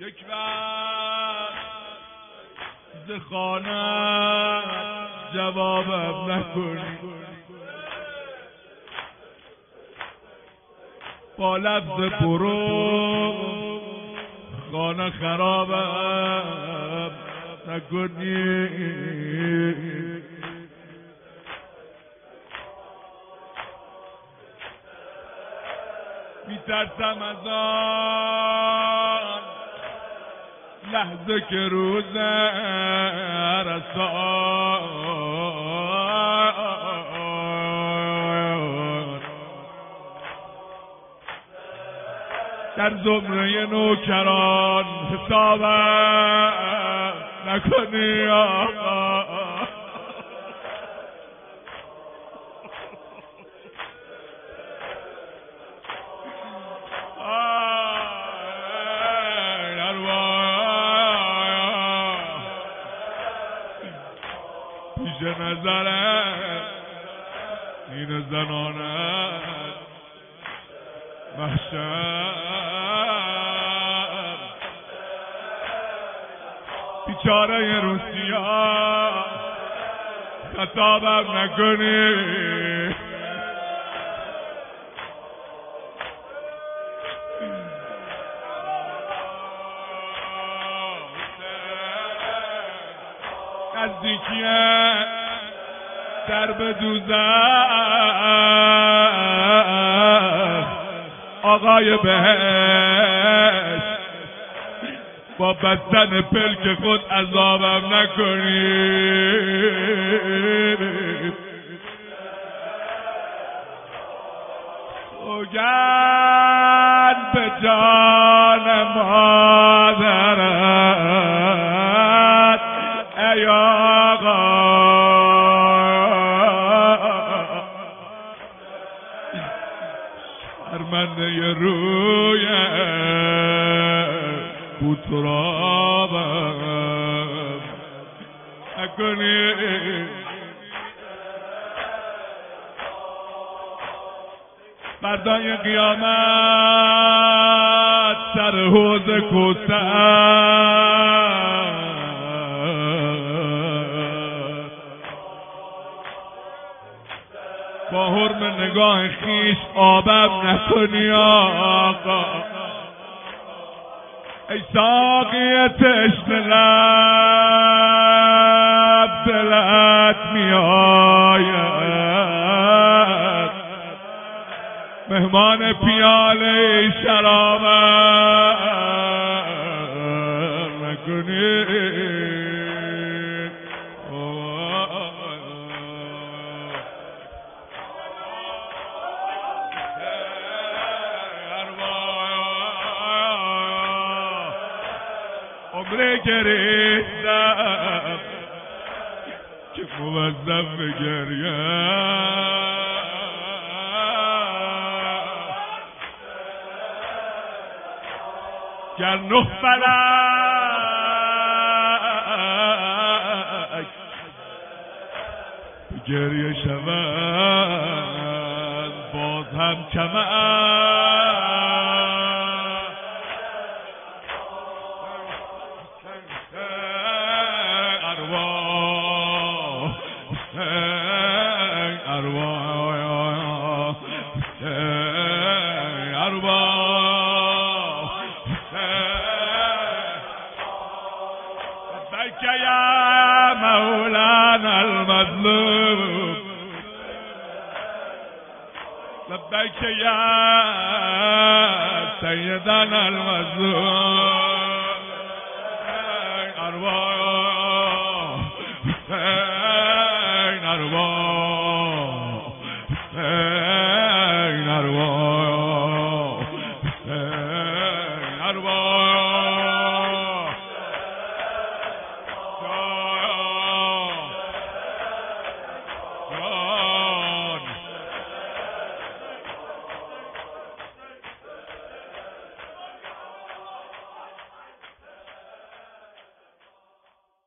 یک وقت ز خانه جوابم نکنی با لفظ برو خانه خرابم نکنی. میترسم از آن. لحظه که روز رسان در زمره نوکران حسابم نکنی آقا. پیش نظرت. این زنانت محشر. بیچاره روسیا خطابم نکنی. نزدیکیه. در به دوزخ. آقای بهش با بستن پلک خود عذابم نکنید. سوگند به جان مادرت شرمنده روی بوترابم نکنی. فردای قیامت سر حوز کوسر با حرم نگاه خیش آبم نکنی آقا. ای ساقی تشنه لب دلت می آید مهمان پیاله شرابم عمره گریستم که موظف به گریه گر نه فلک گریه شود باز هم کمر. لبيك يا مولانا المظلوم. لبيك يا سيدنا المظلوم.